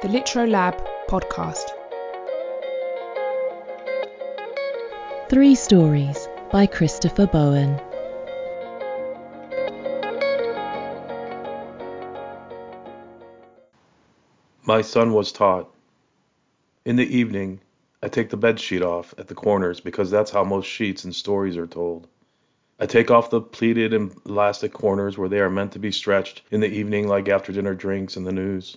the Litro Lab podcast. Three Stories by Christopher Bowen. My son was taught. In the evening, I take the bed sheet off at the corners because that's how most sheets and stories are told. I take off the pleated and elastic corners where they are meant to be stretched in the evening like after dinner drinks and the news.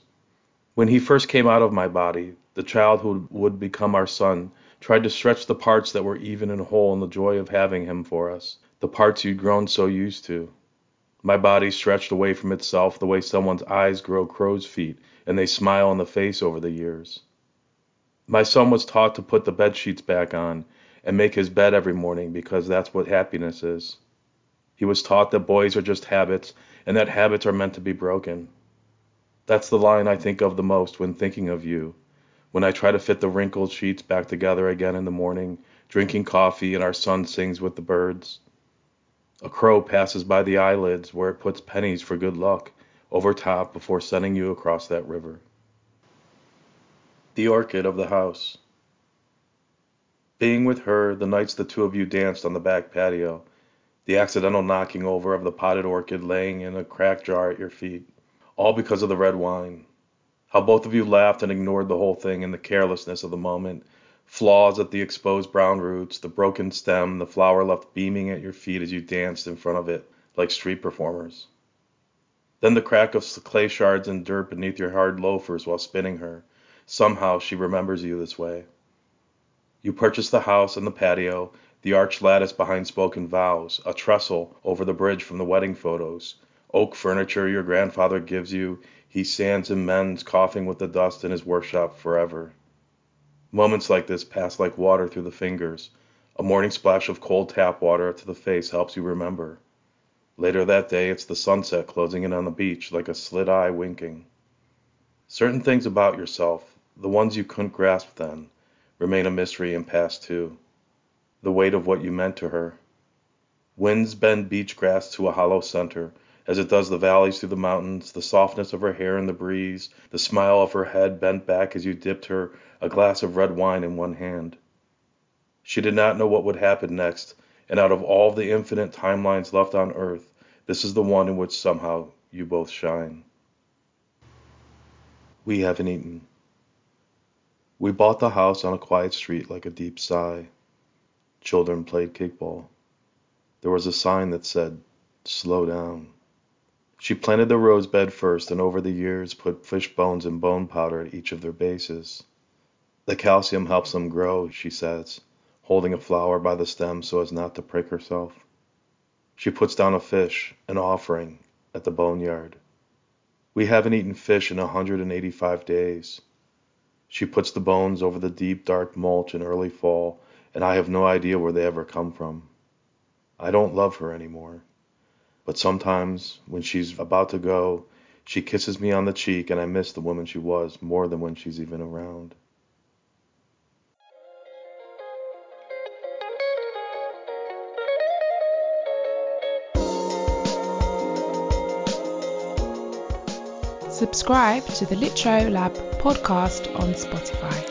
When he first came out of my body, the child who would become our son tried to stretch the parts that were even and whole in the joy of having him for us, the parts you'd grown so used to. My body stretched away from itself the way someone's eyes grow crow's feet and they smile on the face over the years. My son was taught to put the bed sheets back on and make his bed every morning because that's what happiness is. He was taught that boys are just habits and that habits are meant to be broken. That's the line I think of the most when thinking of you, when I try to fit the wrinkled sheets back together again in the morning, drinking coffee and our son sings with the birds. A crow passes by the eyelids where it puts pennies for good luck over top before sending you across that river. The orchid of the house. Being with her the nights the two of you danced on the back patio, the accidental knocking over of the potted orchid laying in a cracked jar at your feet, all because of the red wine. How both of you laughed and ignored the whole thing in the carelessness of the moment, flaws at the exposed brown roots, the broken stem, the flower left beaming at your feet as you danced in front of it like street performers. Then the crack of clay shards and dirt beneath your hard loafers while spinning her. Somehow she remembers you this way. You purchase the house and the patio, the arched lattice behind spoken vows, a trestle over the bridge from the wedding photos, oak furniture your grandfather gives you, he sands and mends, coughing with the dust in his workshop forever. Moments like this pass like water through the fingers. A morning splash of cold tap water to the face helps you remember. Later that day, it's the sunset closing in on the beach like a slit eye winking. Certain things about yourself, the ones you couldn't grasp then, remain a mystery and pass too. The weight of what you meant to her. Winds bend beach grass to a hollow center, as it does the valleys through the mountains, the softness of her hair in the breeze, the smile of her head bent back as you dipped her a glass of red wine in one hand. She did not know what would happen next, and out of all the infinite timelines left on Earth, this is the one in which somehow you both shine. We haven't eaten. We bought the house on a quiet street like a deep sigh. Children played kickball. There was a sign that said, Slow down. She planted the rose bed first and over the years put fish bones and bone powder at each of their bases. The calcium helps them grow, she says holding a flower by the stem so as not to prick herself. She puts down a fish, an offering, at the boneyard. We haven't eaten fish in a 185 days. She puts the bones over the deep, dark mulch in early fall, and I have no idea where they ever come from. I don't love her anymore. But sometimes, when she's about to go, she kisses me on the cheek, and I miss the woman she was more than when she's even around. Subscribe to the Litro Lab podcast on Spotify.